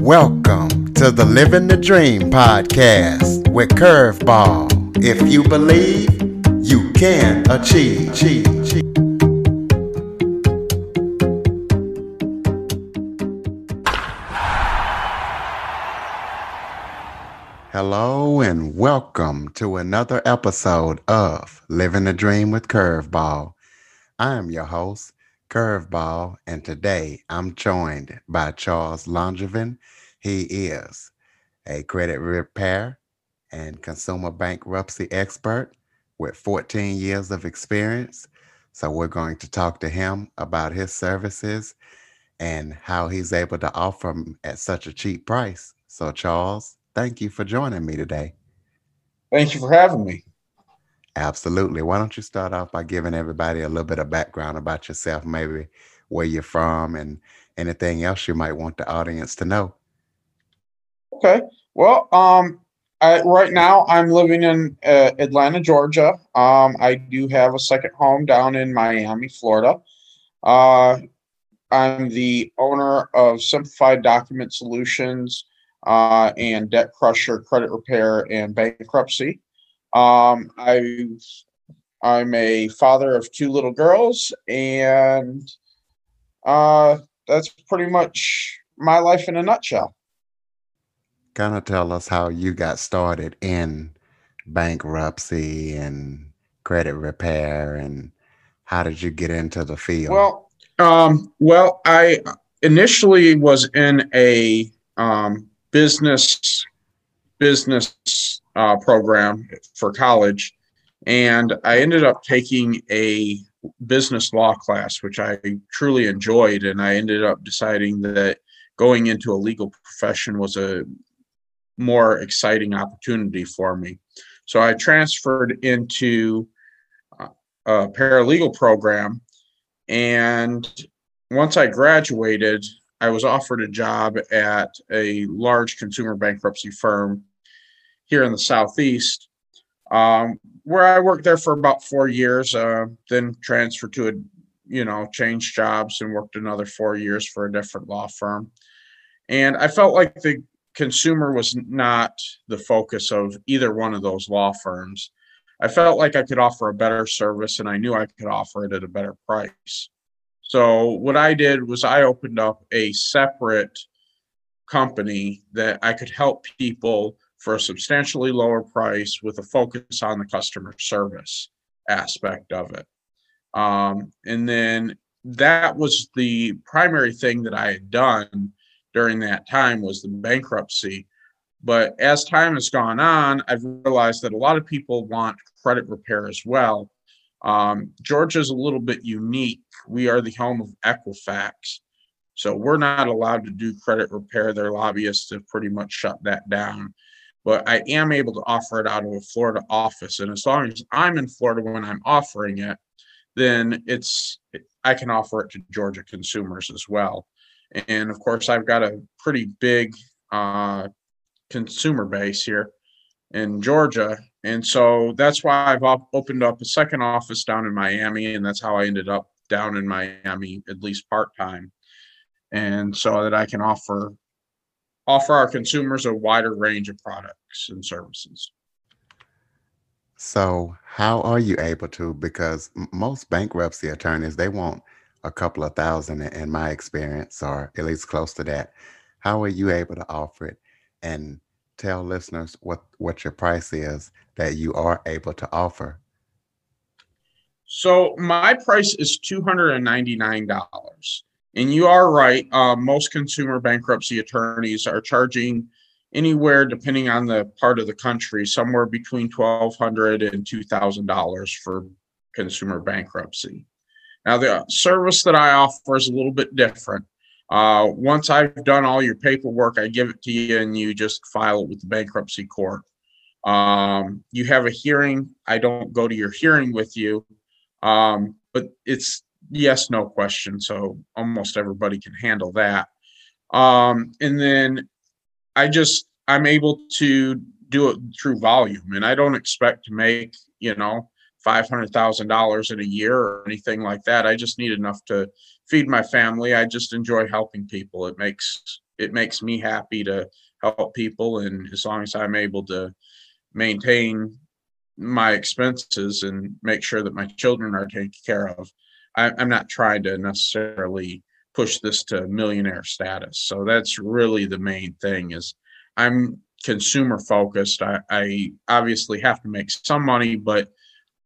Welcome to the Living the Dream podcast with Curveball. If you believe, you can achieve. Hello and welcome to another episode of Living the Dream with Curveball. I am your host, Curveball, and today I'm joined by Charles Langevin. He is a credit repair and consumer bankruptcy expert with 14 years of experience. So, we're going to talk to him about his services and how he's able to offer them at such a cheap price. So, Charles, thank you for joining me today. Thank you for having me. Absolutely. Why don't you start off by giving everybody a little bit of background about yourself, maybe where you're from and anything else you might want the audience to know? Okay. Well, um, I, right now I'm living in uh, Atlanta, Georgia. Um, I do have a second home down in Miami, Florida. Uh, I'm the owner of Simplified Document Solutions uh, and Debt Crusher Credit Repair and Bankruptcy. Um, I I'm a father of two little girls, and uh, that's pretty much my life in a nutshell. Kind of tell us how you got started in bankruptcy and credit repair, and how did you get into the field? Well, um, well, I initially was in a um, business business uh, program for college, and I ended up taking a business law class, which I truly enjoyed, and I ended up deciding that going into a legal profession was a more exciting opportunity for me. So I transferred into uh, a paralegal program, and once I graduated, I was offered a job at a large consumer bankruptcy firm here in the southeast, um, where I worked there for about four years. Uh, then transferred to a, you know, changed jobs and worked another four years for a different law firm. And I felt like the consumer was not the focus of either one of those law firms. I felt like I could offer a better service and I knew I could offer it at a better price. So, what I did was I opened up a separate company that I could help people for a substantially lower price with a focus on the customer service aspect of it. Um, and then that was the primary thing that I had done during that time was the bankruptcy. But as time has gone on, I've realized that a lot of people want credit repair as well. Um, Georgia is a little bit unique. We are the home of Equifax. So we're not allowed to do credit repair. Their lobbyists have pretty much shut that down but I am able to offer it out of a Florida office. And as long as I'm in Florida when I'm offering it, then it's I can offer it to Georgia consumers as well. And of course, I've got a pretty big uh, consumer base here in Georgia, and so that's why I've op- opened up a second office down in Miami, and that's how I ended up down in Miami at least part time, and so that I can offer offer our consumers a wider range of products and services. So, how are you able to? Because most bankruptcy attorneys they want a couple of thousand, in my experience, or at least close to that. How are you able to offer it and tell listeners what what your price is that you are able to offer? So, my price is two hundred and you are right. Uh, most consumer bankruptcy attorneys are charging anywhere, depending on the part of the country, somewhere between $1,200 and $2,000 for consumer bankruptcy. Now, the service that I offer is a little bit different. Uh, once I've done all your paperwork, I give it to you and you just file it with the bankruptcy court. Um, you have a hearing. I don't go to your hearing with you, um, but it's yes, no question. So almost everybody can handle that. Um, and then I just I'm able to do it through volume, and I don't expect to make you know five hundred thousand dollars in a year or anything like that. I just need enough to feed my family. I just enjoy helping people. It makes it makes me happy to help people, and as long as I'm able to maintain my expenses and make sure that my children are taken care of, I, I'm not trying to necessarily push this to millionaire status. So that's really the main thing is I'm consumer focused. I, I obviously have to make some money, but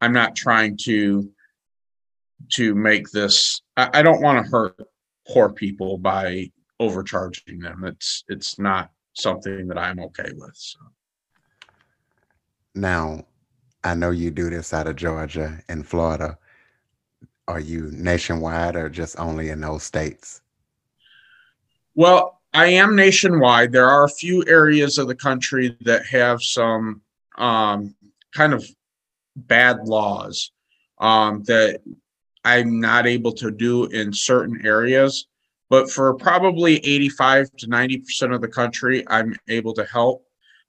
I'm not trying to to make this I, I don't want to hurt poor people by overcharging them. It's it's not something that I'm okay with. So. Now, I know you do this out of Georgia and Florida. Are you nationwide or just only in those states? Well, I am nationwide. There are a few areas of the country that have some um, kind of bad laws um, that I'm not able to do in certain areas. But for probably 85 to 90% of the country, I'm able to help.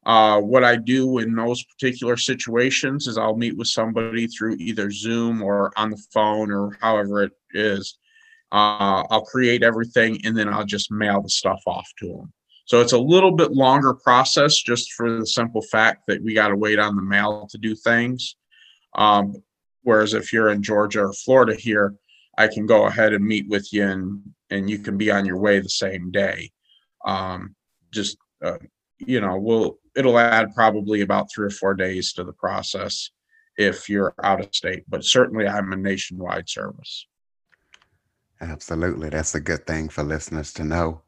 Uh, what I do in those particular situations is I'll meet with somebody through either Zoom or on the phone or however it is. Uh, I'll create everything and then I'll just mail the stuff off to them. So it's a little bit longer process just for the simple fact that we got to wait on the mail to do things. Um, Whereas if you're in Georgia or Florida here, I can go ahead and meet with you and and you can be on your way the same day. Um, just uh, you know, we'll it'll add probably about three or four days to the process if you're out of state. But certainly, I'm a nationwide service. Absolutely, that's a good thing for listeners to know.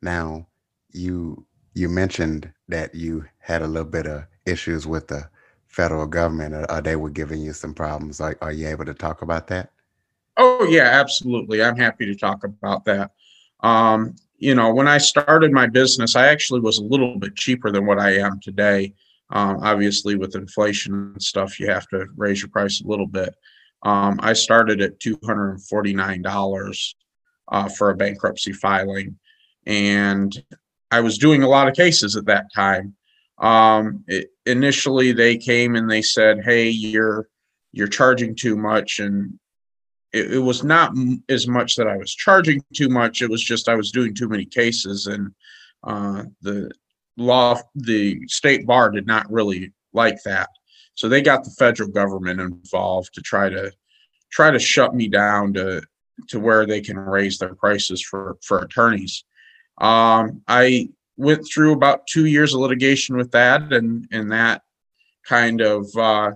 Now, you you mentioned that you had a little bit of issues with the federal government or, or they were giving you some problems. Are, are you able to talk about that? Oh, yeah, absolutely. I'm happy to talk about that. Um, you know, when I started my business, I actually was a little bit cheaper than what I am today. Um, obviously, with inflation and stuff, you have to raise your price a little bit. Um, I started at $249 uh, for a bankruptcy filing. And I was doing a lot of cases at that time. Um, it, initially, they came and they said, "Hey, you're you're charging too much," and it, it was not m- as much that I was charging too much. It was just I was doing too many cases, and uh, the law, the state bar did not really like that. So they got the federal government involved to try to try to shut me down to to where they can raise their prices for for attorneys. Um, I went through about two years of litigation with that, and and that kind of uh,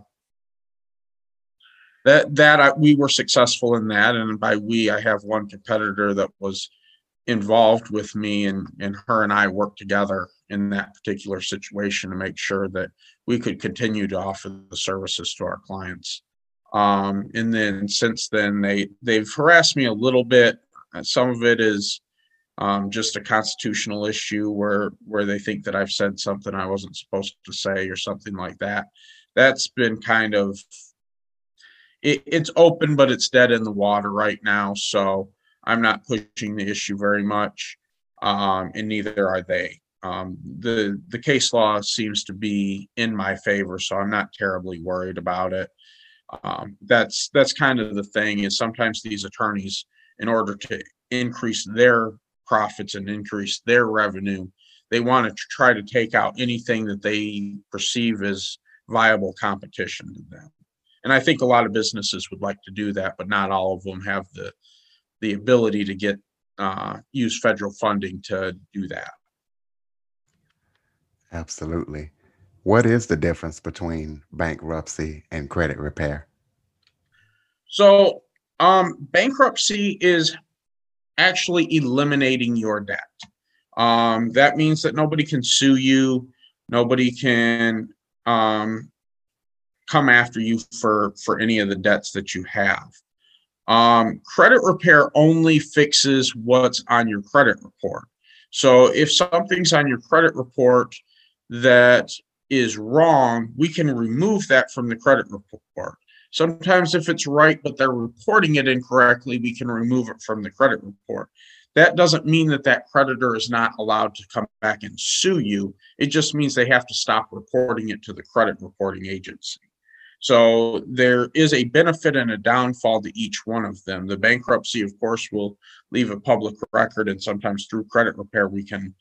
that that I, we were successful in that, and by we I have one competitor that was involved with me, and and her and I worked together in that particular situation to make sure that we could continue to offer the services to our clients. Um, and then since then, they they've harassed me a little bit. Some of it is um, just a constitutional issue where where they think that I've said something I wasn't supposed to say or something like that. That's been kind of it, it's open, but it's dead in the water right now. So I'm not pushing the issue very much, um, and neither are they. Um, the the case law seems to be in my favor, so I'm not terribly worried about it. Um, that's that's kind of the thing is sometimes these attorneys, in order to increase their profits and increase their revenue. They want to try to take out anything that they perceive as viable competition to them. And I think a lot of businesses would like to do that, but not all of them have the the ability to get uh, use federal funding to do that. Absolutely. What is the difference between bankruptcy and credit repair? So, um, bankruptcy is actually eliminating your debt. Um, that means that nobody can sue you, nobody can um, come after you for for any of the debts that you have. Um, credit repair only fixes what's on your credit report. So if something's on your credit report that is wrong, we can remove that from the credit report. Sometimes, if it's right, but they're reporting it incorrectly, we can remove it from the credit report. That doesn't mean that that creditor is not allowed to come back and sue you. It just means they have to stop reporting it to the credit reporting agency. So there is a benefit and a downfall to each one of them. The bankruptcy, of course, will leave a public record, and sometimes through credit repair, we can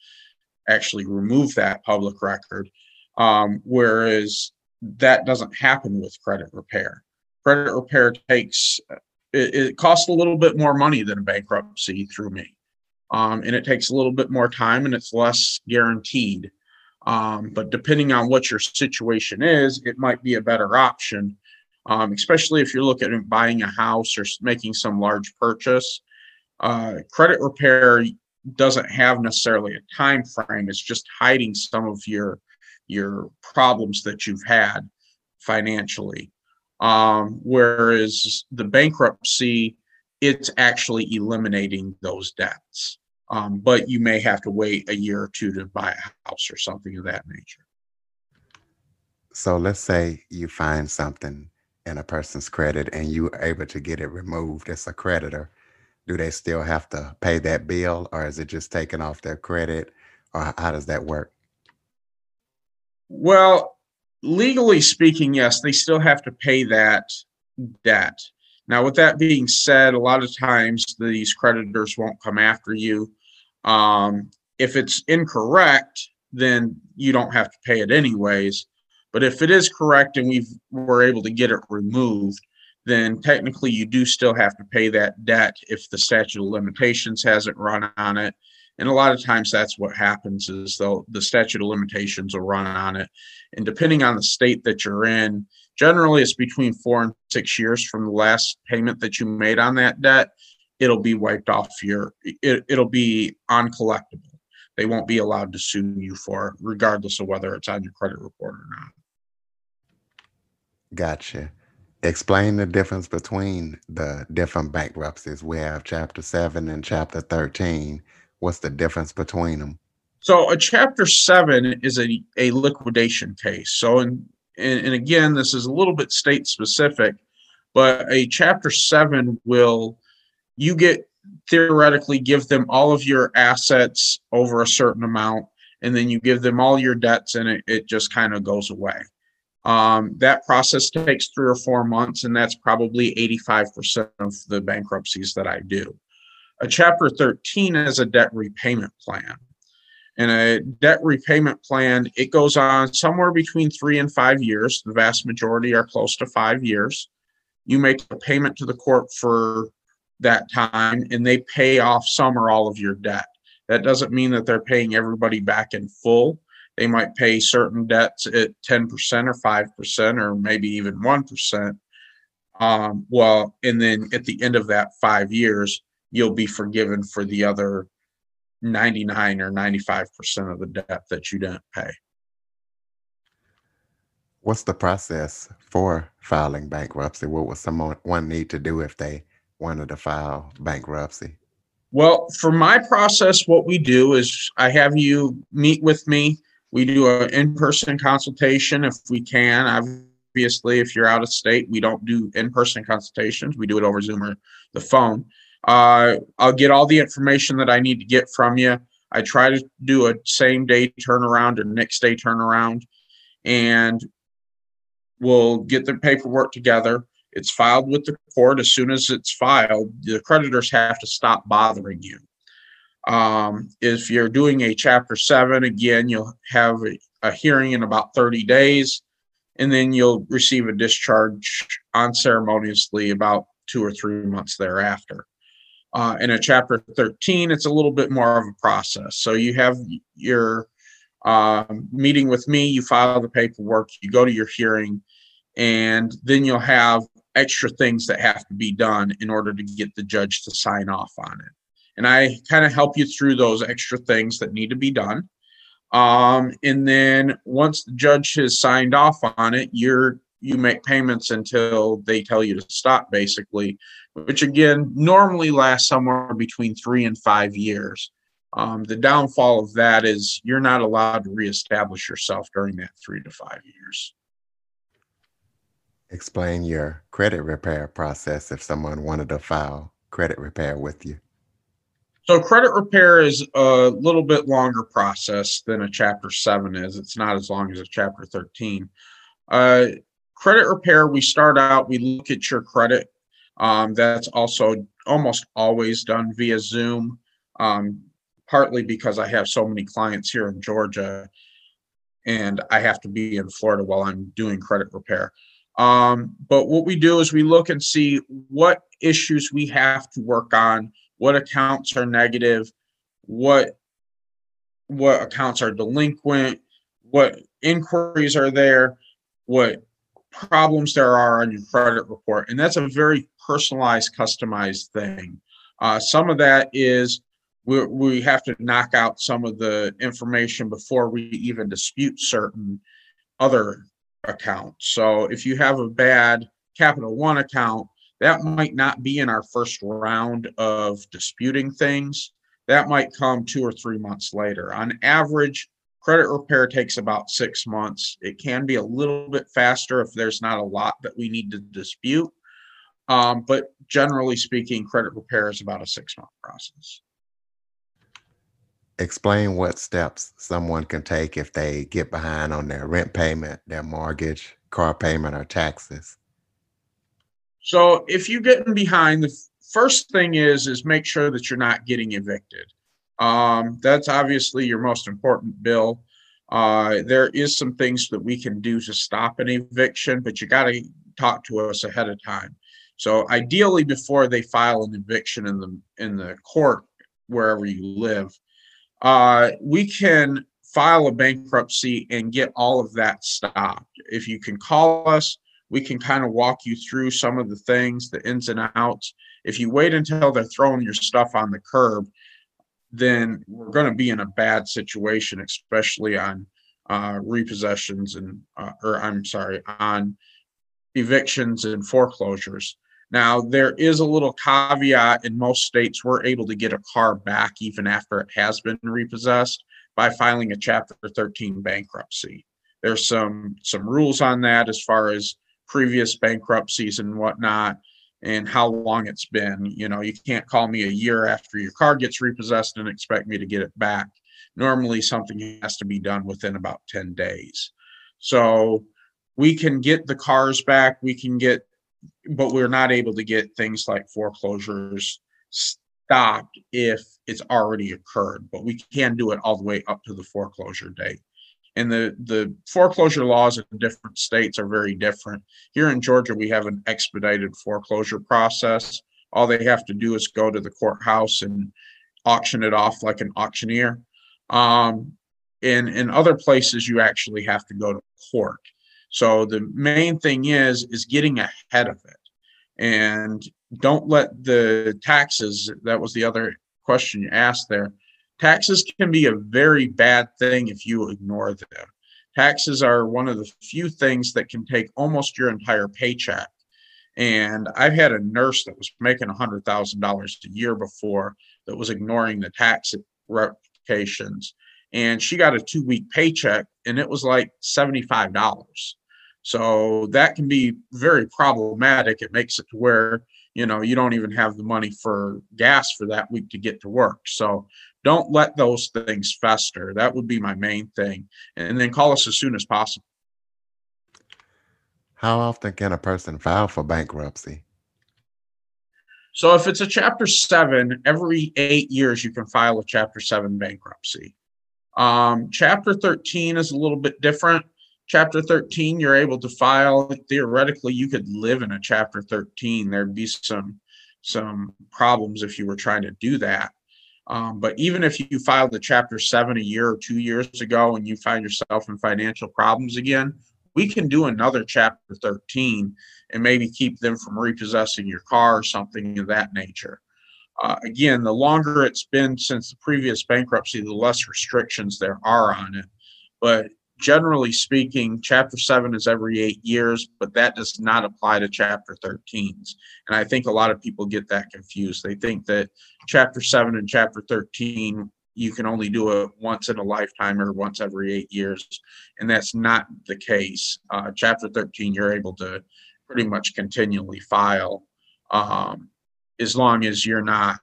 actually remove that public record. Um, whereas that doesn't happen with credit repair. Credit repair takes it, it, costs a little bit more money than a bankruptcy through me, um, and it takes a little bit more time, and it's less guaranteed. Um, but depending on what your situation is, it might be a better option, um, especially if you're looking at buying a house or making some large purchase. Uh, credit repair doesn't have necessarily a time frame. It's just hiding some of your your problems that you've had financially. Um, whereas the bankruptcy, it's actually eliminating those debts um, but you may have to wait a year or two to buy a house or something of that nature. So let's say you find something in a person's credit and you are able to get it removed as a creditor. Do they still have to pay that bill or is it just taken off their credit or how does that work? Well, legally speaking, yes, they still have to pay that debt. Now, with that being said, a lot of times these creditors won't come after you. Um, if it's incorrect, then you don't have to pay it anyways. But if it is correct and we were able to get it removed, then technically you do still have to pay that debt if the statute of limitations hasn't run on it. And a lot of times that's what happens is though the statute of limitations will run on it. And depending on the state that you're in, generally it's between four and six years from the last payment that you made on that debt it'll be wiped off your it, it'll be uncollectible. They won't be allowed to sue you for it, regardless of whether it's on your credit report or not. Gotcha. Explain the difference between the different bankruptcies. We have chapter 7 and chapter 13 what's the difference between them so a chapter 7 is a, a liquidation case. So in, and, and again this is a little bit state specific but a chapter 7 will you get theoretically give them all of your assets over a certain amount and then you give them all your debts and it, it just kind of goes away. Um, that process takes three or four months and that's probably 85% of the bankruptcies that i do. A chapter 13 is a debt repayment plan. And a debt repayment plan it goes on somewhere between three and five years. The vast majority are close to five years. You make a payment to the court for that time and they pay off some or all of your debt. That doesn't mean that they're paying everybody back in full. They might pay certain debts at 10% or 5% or maybe even 1%. Um, well, and then at the end of that five years, you'll be forgiven for the other 99 or 95% of the debt that you didn't pay. What's the process for filing bankruptcy? What would someone need to do if they wanted to file bankruptcy? Well, for my process, what we do is I have you meet with me. We do an in person consultation if we can. Obviously, if you're out of state, we don't do in person consultations, we do it over Zoom or the phone. Uh, I'll get all the information that I need to get from you. I try to do a same day turnaround or next day turnaround, and we'll get the paperwork together. It's filed with the court. As soon as it's filed, the creditors have to stop bothering you. Um, if you're doing a Chapter 7, again, you'll have a, a hearing in about 30 days, and then you'll receive a discharge unceremoniously about two or three months thereafter. Uh, in a Chapter 13, it's a little bit more of a process. So you have your uh, meeting with me, you file the paperwork, you go to your hearing, and then you'll have extra things that have to be done in order to get the judge to sign off on it. And I kind of help you through those extra things that need to be done. Um, and then once the judge has signed off on it, you're you make payments until they tell you to stop, basically, which again normally lasts somewhere between three and five years. Um, the downfall of that is you're not allowed to reestablish yourself during that three to five years explain your credit repair process if someone wanted to file credit repair with you? So credit repair is a little bit longer process than a chapter 7 is. It's not as long as a chapter 13. Uh, credit repair, we start out, we look at your credit. Um, that's also almost always done via Zoom, um, partly because I have so many clients here in Georgia and I have to be in Florida while I'm doing credit repair. Um, but what we do is we look and see what issues we have to work on, what accounts are negative, what what accounts are delinquent, what inquiries are there, what problems there are on your credit report. And that's a very personalized, customized thing. Uh, some of that is we, we have to knock out some of the information before we even dispute certain other accounts. So if you have a bad Capital One account, that might not be in our first round of disputing things. That might come two or three months later. On average, credit repair takes about six months. It can be a little bit faster if there's not a lot that we need to dispute. Um, but generally speaking, credit repair is about a six month process. Explain what steps someone can take if they get behind on their rent payment, their mortgage, car payment, or taxes. So if you're getting behind, the first thing is is make sure that you're not getting evicted. Um, that's obviously your most important bill. Uh, there is some things that we can do to stop an eviction, but you got to talk to us ahead of time. So ideally, before they file an eviction in the in the court wherever you live, uh, we can file a bankruptcy and get all of that stopped. If you can call us, we can kind of walk you through some of the things, the ins and outs. If you wait until they're throwing your stuff on the curb, then we're going to be in a bad situation, especially on uh, repossessions and, uh, or I'm sorry, on evictions and foreclosures. Now, there is a little caveat in most states, we're able to get a car back even after it has been repossessed by filing a Chapter 13 bankruptcy. There's some some rules on that as far as previous bankruptcies and whatnot and how long it's been. You know, you can't call me a year after your car gets repossessed and expect me to get it back. Normally, something has to be done within about 10 days. So we can get the cars back, we can get, but we're not able to get things like foreclosures stopped if it's already occurred, but we can do it all the way up to the foreclosure date and the the foreclosure laws in different states are very different. Here in Georgia, we have an expedited foreclosure process. All they have to do is go to the courthouse and auction it off like an auctioneer. Um, in in other places, you actually have to go to court. So the main thing is is getting ahead of it, and don't let the taxes. That was the other question you asked there Taxes can be a very bad thing if you ignore them. Taxes are one of the few things that can take almost your entire paycheck. And I've had a nurse that was making $100,000 a year before that was ignoring the tax replications. And she got a two week paycheck and it was like $75. So that can be very problematic. It makes it to where, you know, you don't even have the money for gas for that week to get to work. So don't let those things fester. That would be my main thing. And then call us as soon as possible. How often can a person file for bankruptcy? So, if it's a Chapter 7, every eight years you can file a Chapter 7 bankruptcy. Um, chapter 13 is a little bit different. Chapter 13, you're able to file. Theoretically, you could live in a Chapter 13. There'd be some some problems if you were trying to do that. Um, but even if you filed a Chapter 7 a year or two years ago and you find yourself in financial problems again, we can do another Chapter 13 and maybe keep them from repossessing your car or something of that nature. Uh, again, the longer it's been since the previous bankruptcy, the less restrictions there are on it. But generally speaking, Chapter 7 is every eight years, but that does not apply to Chapter 13s. And I think a lot of people get that confused. They think that Chapter 7 and Chapter 13, you can only do it once in a lifetime or once every eight years. And that's not the case. Uh, chapter 13, you're able to pretty much continually file um, as long as you're not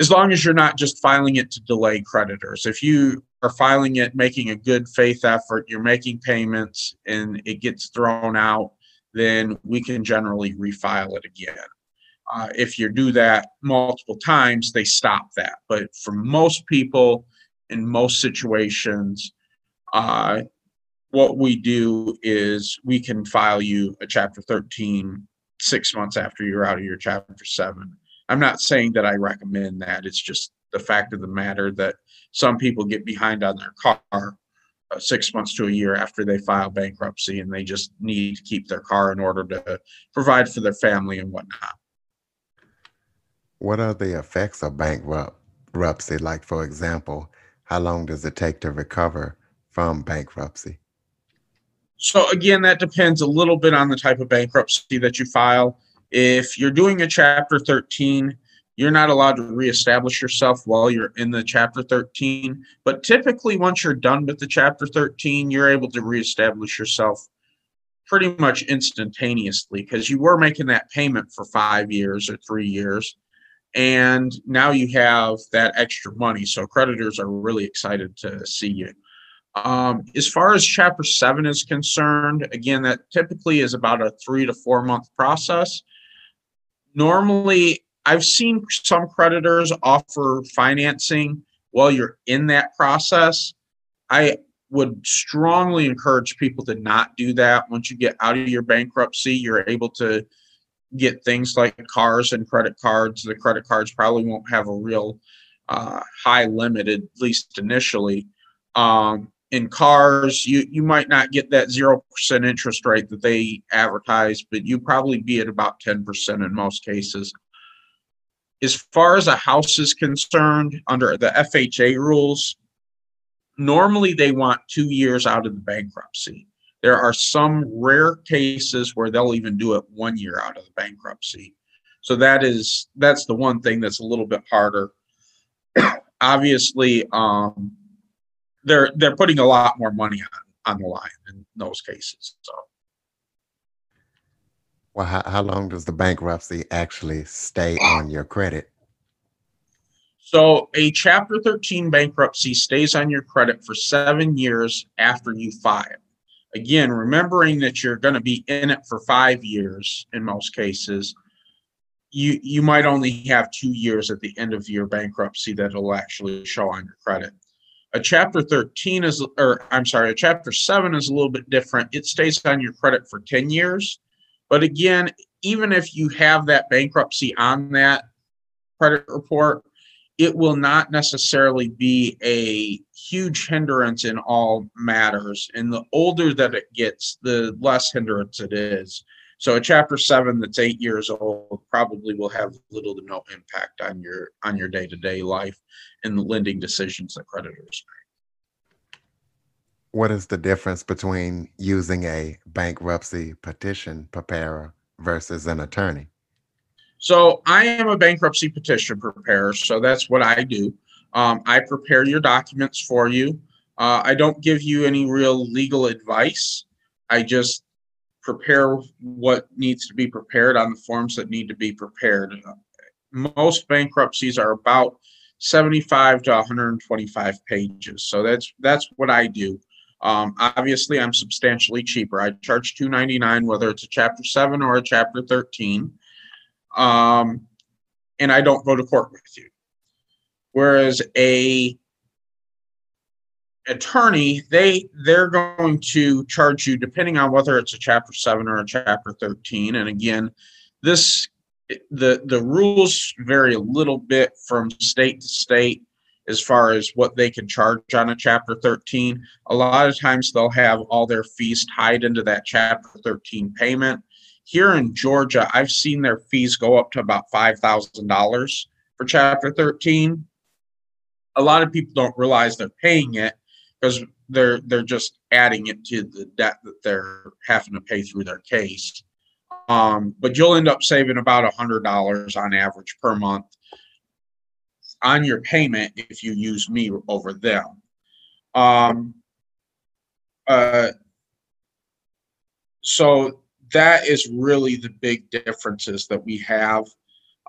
as long as you're not just filing it to delay creditors. If you are filing it, making a good faith effort, you're making payments, and it gets thrown out, then we can generally refile it again. Uh, if you do that multiple times, they stop that. But for most people, in most situations, uh, what we do is we can file you a Chapter 13 six months after you're out of your Chapter 7. I'm not saying that I recommend that. It's just the fact of the matter that some people get behind on their car uh, six months to a year after they file bankruptcy and they just need to keep their car in order to provide for their family and whatnot. What are the effects of bankruptcy? Like, for example, how long does it take to recover from bankruptcy? So, again, that depends a little bit on the type of bankruptcy that you file. If you're doing a Chapter 13, you're not allowed to reestablish yourself while you're in the Chapter 13. But typically, once you're done with the Chapter 13, you're able to reestablish yourself pretty much instantaneously because you were making that payment for five years or three years and now you have that extra money. So creditors are really excited to see you. Um, as far as Chapter 7 is concerned, again, that typically is about a three to four month process. Normally, I've seen some creditors offer financing while you're in that process. I would strongly encourage people to not do that. Once you get out of your bankruptcy, you're able to get things like cars and credit cards. The credit cards probably won't have a real uh, high limit, at least initially. Um, in cars, you you might not get that zero percent interest rate that they advertise, but you probably be at about ten percent in most cases. As far as a house is concerned, under the FHA rules, normally they want two years out of the bankruptcy. There are some rare cases where they'll even do it one year out of the bankruptcy. So that is that's the one thing that's a little bit harder. Obviously, um, they're they're putting a lot more money on on the line in those cases. So. Well, how, how long does the bankruptcy actually stay on your credit? So, a Chapter 13 bankruptcy stays on your credit for seven years after you file again, remembering that you're going to be in it for five years in most cases, you you might only have two years at the end of your bankruptcy that'll actually show on your credit. A chapter 13 is, or I'm sorry, a chapter 7 is a little bit different. It stays on your credit for 10 years. But again, even if you have that bankruptcy on that credit report, it will not necessarily be a huge hindrance in all matters. And the older that it gets, the less hindrance it is. So a chapter seven that's eight years old probably will have little to no impact on your on your day-to-day life and the lending decisions that creditors make. What is the difference between using a bankruptcy petition preparer versus an attorney? So I am a bankruptcy petition preparer, so that's what I do. Um, I prepare your documents for you. Uh, I don't give you any real legal advice. I just prepare what needs to be prepared on the forms that need to be prepared. Most bankruptcies are about 75 to 125 pages. So that's that's what I do. Um, obviously, I'm substantially cheaper. I charge 2.99 whether it's a Chapter 7 or a Chapter 13 um, and I don't go to court with you. Whereas a attorney, they they're going to charge you depending on whether it's a chapter seven or a chapter 13. And again, this the the rules vary a little bit from state to state as far as what they can charge on a chapter 13 a lot of times they'll have all their fees tied into that chapter 13 payment here in Georgia, I've seen their fees go up to about $5,000 for Chapter 13. A lot of people don't realize they're paying it because they're they're just adding it to the debt that they're having to pay through their case. Um, but you'll end up saving about a hundred dollars on average per month on your payment if you use me over them. Um, uh, so that is really the big differences that we have.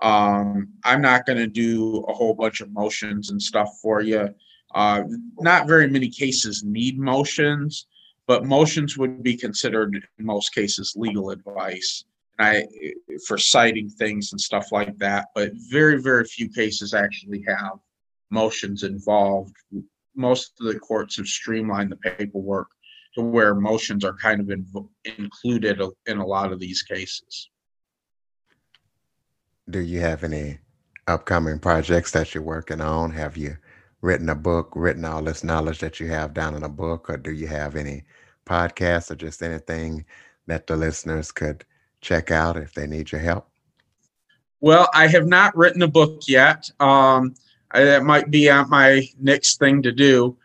Um, I'm not going to do a whole bunch of motions and stuff for you. Uh, not very many cases need motions, but motions would be considered in most cases legal advice. And I for citing things and stuff like that, but very very few cases actually have motions involved. Most of the courts have streamlined the paperwork to where motions are kind of in, included in a lot of these cases. Do you have any upcoming projects that you're working on? Have you written a book, written all this knowledge that you have down in a book, or do you have any podcasts or just anything that the listeners could check out if they need your help? Well, I have not written a book yet. Um, I, that might be my next thing to do.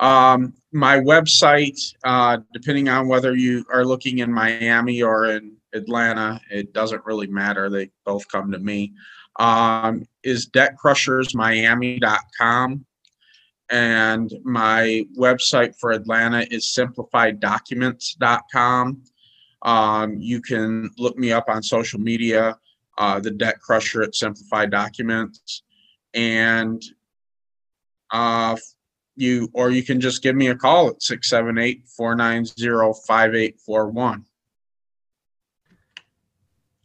Um, my website, uh, depending on whether you are looking in Miami or in Atlanta, it doesn't really matter. They both come to me. Um, is debtcrushersmiami.com. And my website for Atlanta is simplifieddocuments.com. Um, you can look me up on social media, uh, the Debt Crusher at Simplified Documents. And uh, you or you can just give me a call at 678-490-5841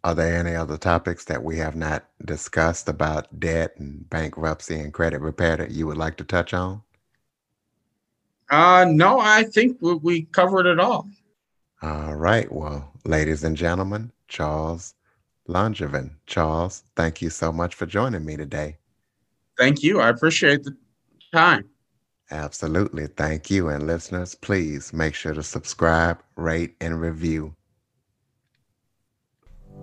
are there any other topics that we have not discussed about debt and bankruptcy and credit repair that you would like to touch on? Uh no i think we covered it all. All right. Well ladies and gentlemen charles langevin. Charles thank you so much for joining me today. Thank you. I appreciate the time. Absolutely. Thank you. And listeners, please make sure to subscribe, rate, and review.